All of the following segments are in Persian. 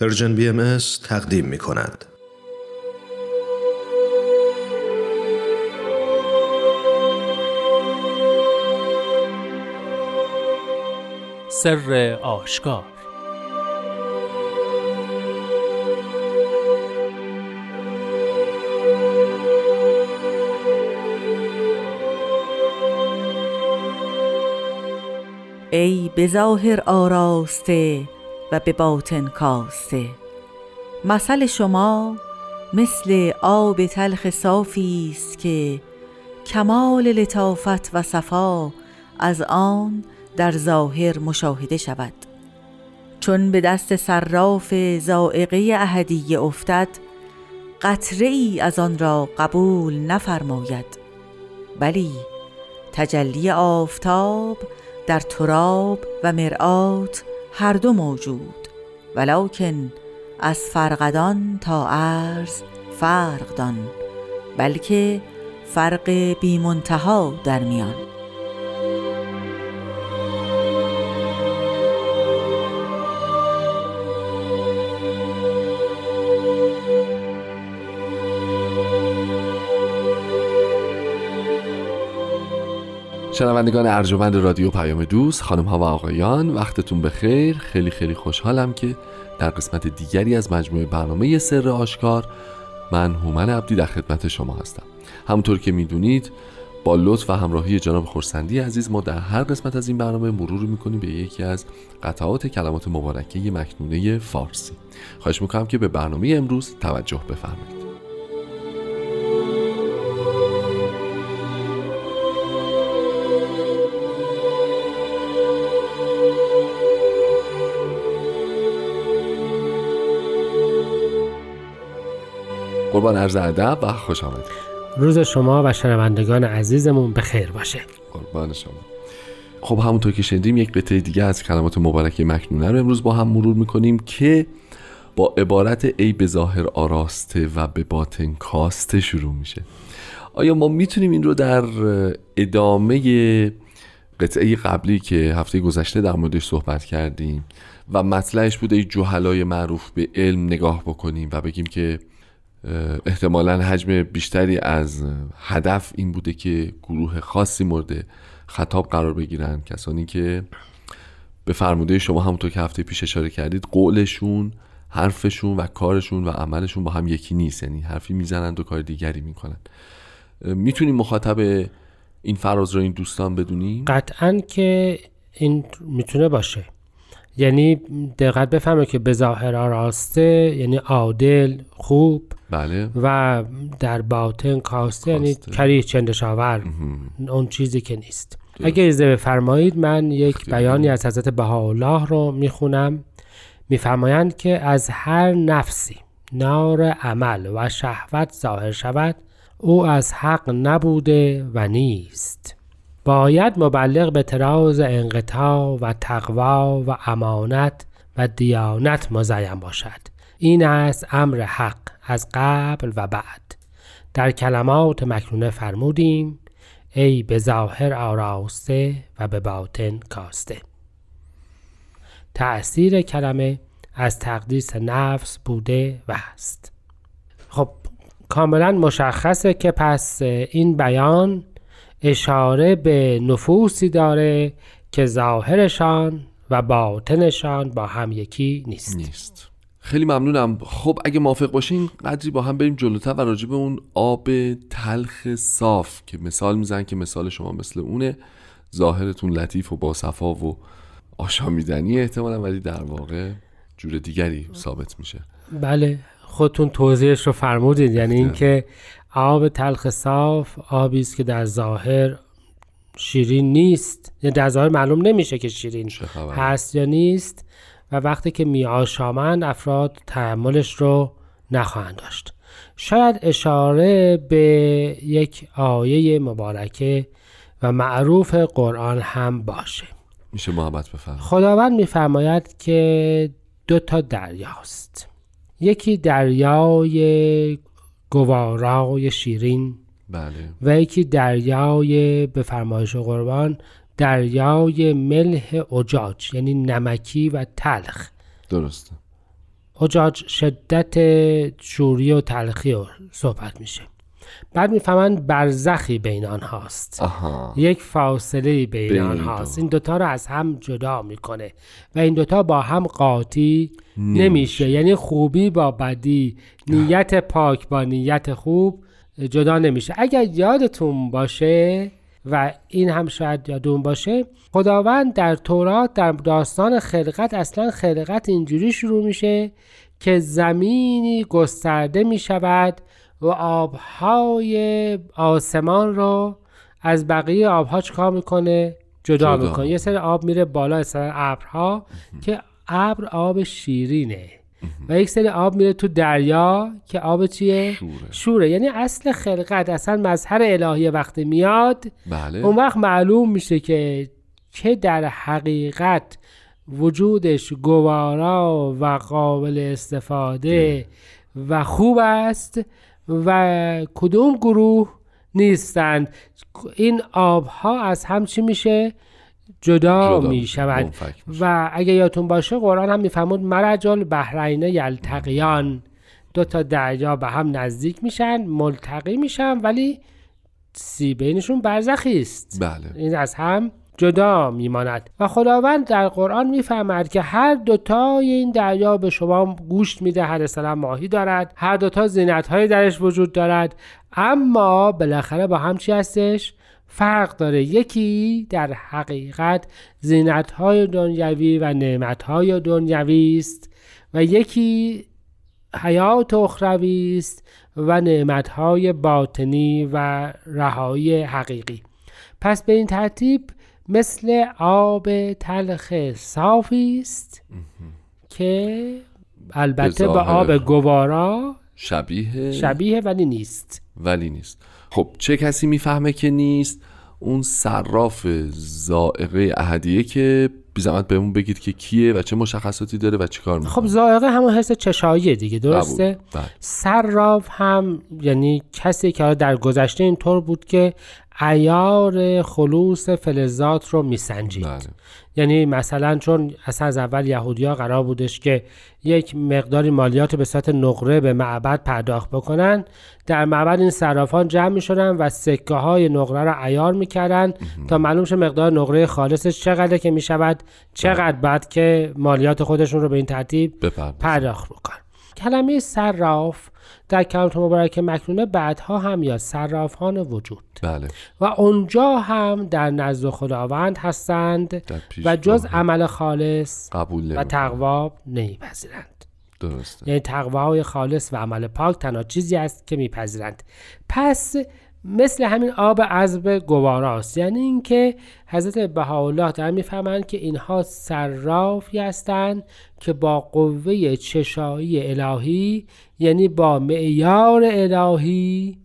پرژن بی ام تقدیم می کند. سر آشکار ای به ظاهر آراسته و به باطن کاسته. مثل شما مثل آب تلخ صافی است که کمال لطافت و صفا از آن در ظاهر مشاهده شود. چون به دست صراف زائقه اهدیه افتد قطره ای از آن را قبول نفرماید. بلی تجلی آفتاب در تراب و مرآت هر دو موجود ولکن از فرقدان تا عرض فرق دان بلکه فرق بی منتها در میان. شنوندگان ارجمند رادیو پیام دوست خانم ها و آقایان وقتتون بخیر. خیلی خیلی خوشحالم که در قسمت دیگری از مجموعه برنامه سر آشکار من هومن عبدی در خدمت شما هستم. همونطور که می‌دونید با لطف و همراهی جناب خورسندی عزیز ما در هر قسمت از این برنامه مرور می‌کنیم به یکی از قطعات کلمات مبارکه مکنونه فارسی. خواهش می‌کنم که به برنامه امروز توجه بفرمایید. قربان عرض ادب و خوش آمدید. روز شما و شنوندگان عزیزمون به خیر باشه. قربان شما. خب همونطور که شنیدیم یک قطعه دیگه از کلمات مبارکه مکنونه رو امروز با هم مرور می‌کنیم که با عبارت ای به ظاهر آراسته و به باطن کاسته شروع میشه. آیا ما می‌تونیم این رو در ادامه قطعه قبلی که هفته گذشته در موردش صحبت کردیم و مطلعش بوده ای جوهلای معروف به علم نگاه بکنیم و بگیم که احتمالا حجم بیشتری از هدف این بوده که گروه خاصی مورد خطاب قرار بگیرن. کسانی که به فرموده شما همونطور که هفته پیش اشاره کردید قولشون حرفشون و کارشون و عملشون با هم یکی نیست. یعنی حرفی می‌زنند و کار دیگری می‌کنن می‌تونیم مخاطب این فراز رو این دوستان بدونیم؟ قطعا که این می‌تونه باشه. یعنی دقت بفهمه که به ظاهر راسته یعنی عادل خوب بله. و در باطن کاسته, یعنی کریه چندشاور. اون چیزی که نیست. اگر اجازه بفرمایید من یک بیانی از حضرت بهاءالله رو می‌خونم. میفرمایند که از هر نفسی نار عمل و شهوت ظاهر شود او از حق نبوده و نیست. باید مبلغ به تراز انقطاع و تقوا و امانت و دیانت مزین باشد. این است امر حق. از قبل و بعد. در کلمات مکنونه فرمودیم ای به ظاهر آراسته و به باطن کاسته. تأثیر کلمه از تقدیس نفس بوده و هست خب کاملا مشخصه که پس این بیان اشاره به نفوسی داره که ظاهرشان و باطنشان با هم یکی نیست. نیست. خیلی ممنونم. خب اگه موافق باشین قدری با هم بریم جلوتر و راجع به اون آب تلخ صاف که مثال میزن که مثال شما مثل اونه ظاهرتون لطیف و با صفا و آشامیدنی احتمالا ولی در واقع جور دیگری ثابت میشه. بله خودتون توضیحش رو فرمودید. یعنی اینکه آب تلخ صاف آبی است که در ظاهر شیرین نیست. یعنی در ظاهر معلوم نمیشه که شیرین هست یا نیست. و وقتی که می آشامند افراد تحملش رو نخواهند داشت. شاید اشاره به یک آیه مبارکه و معروف قرآن هم باشه. میشه محبت بفرمایید. خداوند میفرماید که دو تا دریاست. یکی دریای گوارای شیرین بله. و یکی دریای به فرمایش قربان دریای ملح اجاج یعنی نمکی و تلخ. درسته. اجاج شدت شوری و تلخی رو صحبت میشه. بعد می‌فهمند برزخی بین آنهاست. آها. یک فاصله بین, بین آنهاست. این دوتا رو از هم جدا می‌کنه و این دوتا با هم قاطی نمیشه. یعنی خوبی با بدی نیت پاک با نیت خوب جدا نمیشه. اگر یادتون باشه و این هم شاید یادون باشه خداوند در تورات در داستان خلقت اصلا خلقت اینجوری شروع میشه که زمینی گسترده می شود و آبهای آسمان رو از بقیه آبها چکار می‌کنه؟ جدا, جدا. می‌کنه. یه سری آب میره بالا مثلا ابرها که ابر آب شیرینه. و یک سری آب میره تو دریا که آب چیه؟ شوره. شوره. یعنی اصل خلقت اصلا مظهر الهی وقتی میاد بله. اون وقت معلوم میشه که که در حقیقت وجودش گوارا و قابل استفاده و خوب است و کدوم گروه نیستند. این آبها از هم چی میشه؟ جدا, جدا می شود. و اگه یادتون باشه قرآن هم میفهمود مرج البحرین یلتقیان. دو تا دریا به هم نزدیک میشن ملتقی میشن ولی سی بینشون برزخی است. بله. این از هم جدا میماند. و خداوند در قرآن می‌فهمد که هر دوتای این دریا به شما گوشت می‌دهد اصلا ماهی دارد هر دوتا زینت های درش وجود دارد اما بالاخره با هم چی هستش؟ فرق داره. یکی در حقیقت زینت های دنیوی و نعمت های دنیوی است و یکی حیات اخروی است و نعمت های باطنی و رهایی حقیقی. پس به این ترتیب مثل آب تلخ صافی است که البته به ظاهر آب گوارا شبیه شبیه ولی نیست. ولی نیست. خب چه کسی می‌فهمه که نیست؟ اون صراف زائقه اهدیه که بی زحمت بهمون بگید که کیه و چه مشخصاتی داره و چیکار می‌کنه. خب زائقه همون حس چشاییه دیگه درسته؟ بله. صراف هم یعنی کسی که در گذشته اینطور بود که ایار خلوص فلزات رو میسنجید بله. یعنی مثلا چون اصلا از اول یهودیا قرار بودش که یک مقداری مالیات به صورت نقره به معبد پرداخت بکنن در معبد این صرافان جمع می شدن و سکه های نقره رو عیار می‌کردن تا معلوم شه مقدار نقره خالصش چقدر که می شود چقدر بعد که مالیات خودشون رو به این ترتیب. پرداخت بکن کلمه صراف در کلمات مبارک مکنونه بعدها هم یا صرافان وجود. بله. و اونجا هم در نزد خداوند هستند و جز عمل خالص قبول و. تقوا نمیپذیرند. درسته. یعنی تقوای خالص و عمل پاک تنها چیزی است که میپذیرند. پس مثل همین آب عذب گواراست یعنی اینکه حضرت بهاءالله در می‌فهمند که اینها صرافی هستند که با قوه چشایی الهی یعنی با معیار الهی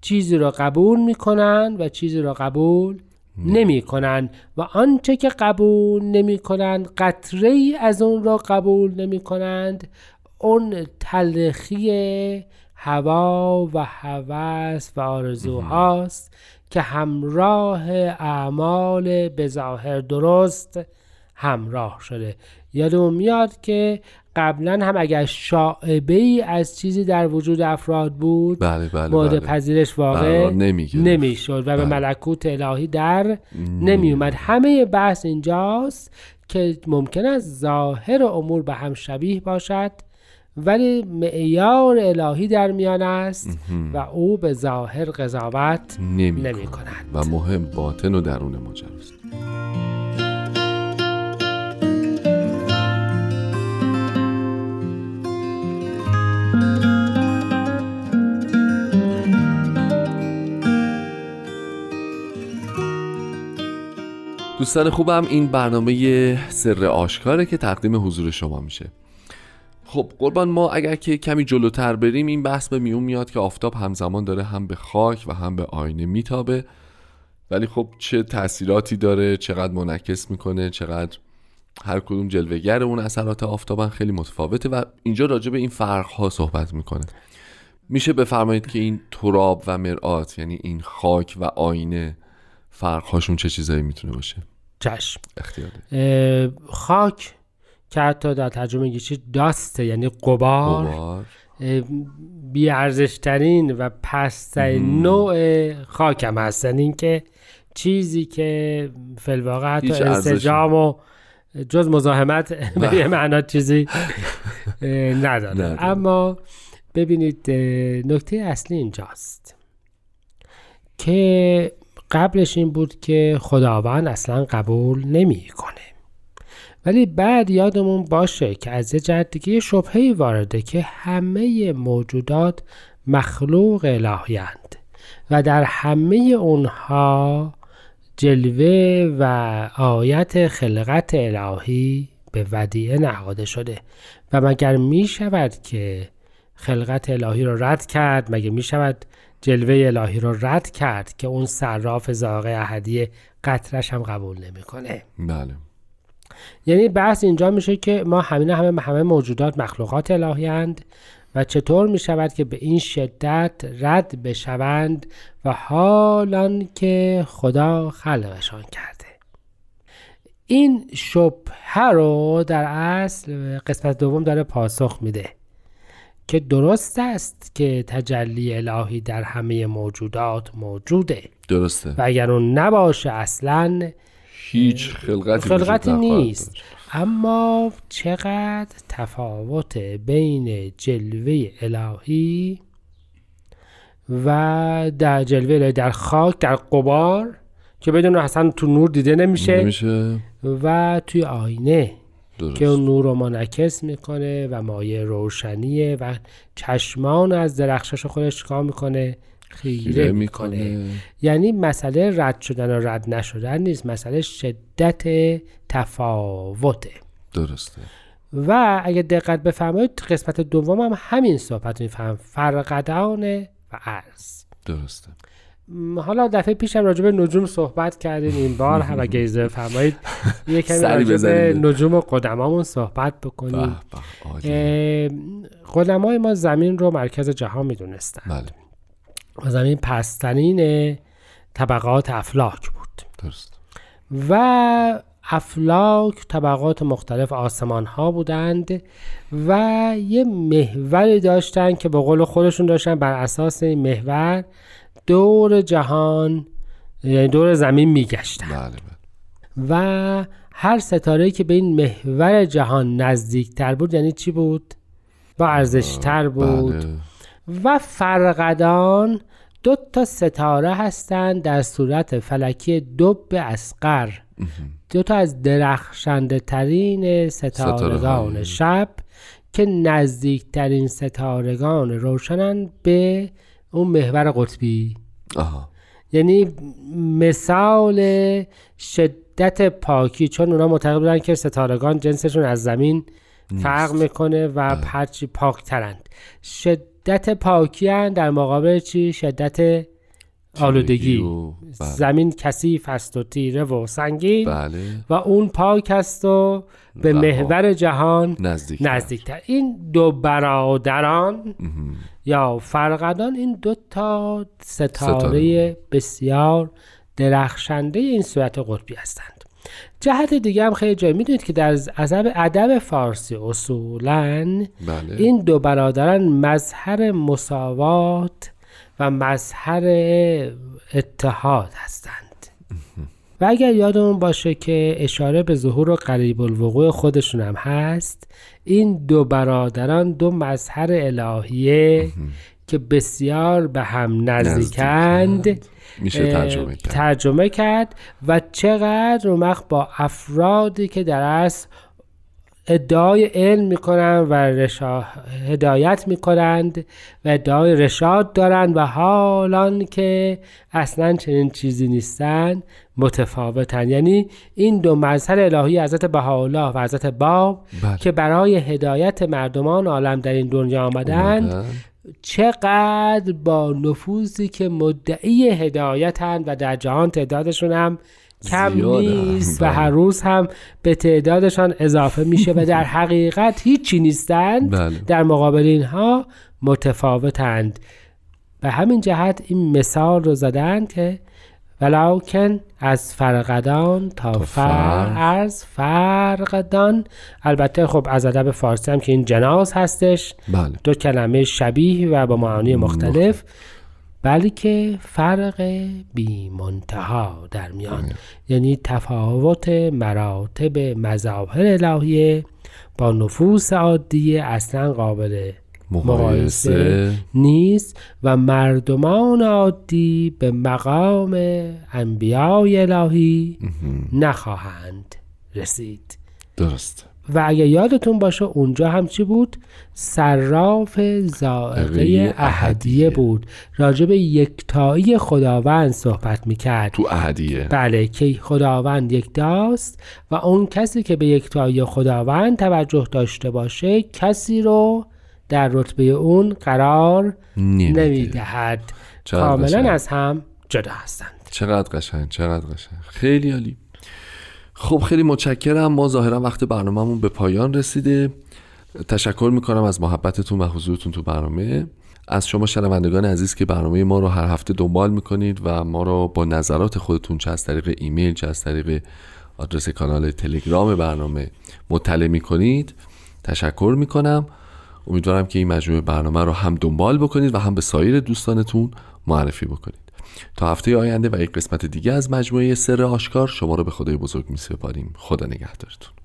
چیزی را قبول می‌کنند و چیزی را قبول نمی کنند و آنچه که قبول نمی کنند قطره ای از اون را قبول نمی کنند اون تلخی هوا و هوس و آرزوهاست که همراه اعمال به ظاهر درست همراه شده یادمون میاد که قبلا هم اگر شاعبه ای از چیزی در وجود افراد بود بله بله مورد بله. پذیرش واقع. نمی‌شد و به بله. ملکوت الهی در نمی اومد همه بحث اینجاست که ممکن است ظاهر امور به هم شبیه باشد ولی معیار الهی در میان است و او به ظاهر قضاوت نمی, نمی کند. و مهم باطن و درون ماجراست دوستان خوبم این برنامه سر آشکاره که تقدیم حضور شما میشه. خب قربان ما اگر که کمی جلوتر بریم این بحث به میون میاد که آفتاب همزمان داره هم به خاک و هم به آینه میتابه. ولی خب چه تاثیراتی داره چقدر منعکس می‌کنه چقدر هر کدوم جلوگر اون اثرات آفتابن خیلی متفاوته و اینجا راجع به این فرق ها صحبت می‌کنه. میشه بفرمایید که این تراب و مرآت یعنی این خاک و آینه فرق هاشون چه چیزایی می‌تونه باشه؟ چشم. اختیار دارید. اه، خاک که حتی در ترجمه انگلیسی داسته یعنی قبار, قبار. بیارزشترین و پسترین نوع خاکم هستن این که چیزی که فلواقع حتی انسجام و جز مزاحمت به یه معنا چیزی نداره. اما ببینید نکته اصلی اینجاست که قبلش این بود که خداوند اصلا قبول نمی‌کنه. ولی بعد یادمون باشه که از یه جهت دیگه شبهی وارده که همه موجودات مخلوق الهیند و در همه اونها جلوه و آیت خلقت الهی به ودیعه نهاده شده و مگر می شود که خلقت الهی را رد کرد؟ مگر می شود جلوه الهی را رد کرد که اون صراف زاغه احدی قطرش هم قبول نمی‌کنه؟ بله. یعنی بحث اینجا میشه که ما همین همه همه موجودات مخلوقات الهی هند و چطور می شود که به این شدت رد بشوند و حالان که خدا خلقشان کرده. این شبهه رو در اصل قسمت دوم داره پاسخ میده که درست است که تجلی الهی در همه موجودات موجوده. درسته. و اگر اون نباشه اصلا هیچ خلقتی, خلقتی نیست اما چقدر تفاوت بین جلوه الهی و در جلوه الهی در خاک در قبار که بدون اصلا تو نور دیده نمیشه, نمیشه. و توی آینه درست. که اون نور رو منعکس می‌کنه و مایه روشنیه و چشمان از درخشش خودش کار می‌کنه خیره می‌کنه. یعنی مسئله رد شدن و رد نشدن نیست مسئله شدت تفاوته. درسته. و اگه دقت بفرمایید قسمت دوم هم همین صحبت میفهم. فرقدان و عرض. درسته. حالا دفعه پیشم راجع به نجوم صحبت کردیم. این بار هم اگه اجازه بفرمایید یه کمی راجع به نجوم و قدمامون صحبت بکنیم. قدمای ما زمین رو مرکز جهان می‌دونستن بله. و زمین پسترین طبقات افلاک بود درست و افلاک طبقات مختلف آسمان ها بودند و یه محوری داشتن که به قول خودشون داشتن بر اساس این محور دور جهان یعنی دور زمین میگشتن بله بله. و هر ستاره که به این محور جهان نزدیکتر بود یعنی چی بود؟ با ارزشتر بود بله. و فرقدان دو تا ستاره هستند در صورت فلکی دب اسقر. دو تا از درخشنده ترین ستارگان شب که نزدیکترین ستارگان روشنن به اون محور قطبی. آها. یعنی مثال شدت پاکی چون اونا معتقد بودن که ستارگان جنسشون از زمین فرق می‌کنه و هرچی پاکترند. شدت پاکی هن در مقابل چی؟ شدت آلودگی. و- بله. زمین کثیف است و تیره و سنگین. بله. و اون پاک است و به رها. محور جهان نزدیک نزدیکتر. این دو برادران یا فرقدان این دو تا ستاره, ستاره. بسیار درخشنده این صورت قطبی هستند جهت دیگه هم خیلی جای می‌دونید که در ادب ادب فارسی اصولا بله. این دو برادران مظهر مساوات و مظهر اتحاد هستند. و اگر یادمون باشه که اشاره به ظهور و قریب الوقوع خودشون هم هست این دو برادران دو مظهر الهیه که بسیار به هم نزدیکند میشه ترجمه کرد ترجمه کرد و چقدر وقت با افرادی که در اصل ادعای علم می‌کنن و رشا... هدایت می‌کنند و ادعای رشاد دارند و حالان که اصلا چنین چیزی نیستند متفاوتن یعنی این دو مظهر الهی حضرت بهاءالله و حضرت باب بله. که برای هدایت مردمان عالم در این دنیا آمدند. چقدر با نفوذی که مدعی هدایتند و در جهان تعدادشون هم کم زیاده. نیست و بله. هر روز هم به تعدادشان اضافه میشه و در حقیقت هیچی نیستند بله. در مقابل اینها متفاوتند به همین جهت این مثال رو زدن که ولیکن از فرقدان تا فر از فرقدان. البته خب از ادب فارسی هم که این جناز هستش. بله. دو کلمه شبیه و با معانی مختلف. بلکه فرق بی منتها در میان. یعنی تفاوت مراتب مظاهر الهیه با نفوس عادی اصلا قابل مقایسه نیست و مردمان عادی به مقام انبیای الهی نخواهند رسید. درست. و اگه یادتون باشه اونجا هم چی بود؟ صراف زائقه احدیه بود. راجع به یکتایی خداوند صحبت می‌کرد. تو احدیه. بله که خداوند یکتاست و اون کسی که به یکتایی خداوند توجه داشته باشه کسی رو در رتبه اون قرار نمی‌دهد. کاملا از هم جدا هستند. چقدر قشنگ چقدر قشنگ. خیلی عالی. خب خیلی متشکرم. ما ظاهرا وقت برنامهمون به پایان رسیده. تشکر می‌کنم از محبتتون و حضورتون تو برنامه. از شما شنوندگان عزیز که برنامه ما رو هر هفته دنبال می‌کنید و ما رو با نظرات خودتون چه از طریق ایمیل چه از طریق آدرس کانال تلگرام برنامه مطلع می‌کنید. تشکر می‌کنم. امیدوارم که این مجموعه برنامه رو هم دنبال بکنید و هم به سایر دوستانتون معرفی بکنید. تا هفته آینده و یک قسمت دیگه از مجموعه سر آشکار شما رو به خدای بزرگ می سپاریم خدا نگهدارتون.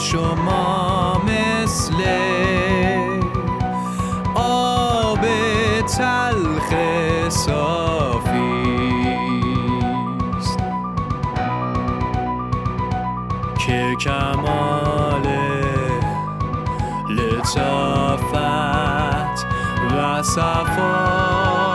شما مثل آب تلخ صافی که کمال لطافت و صفا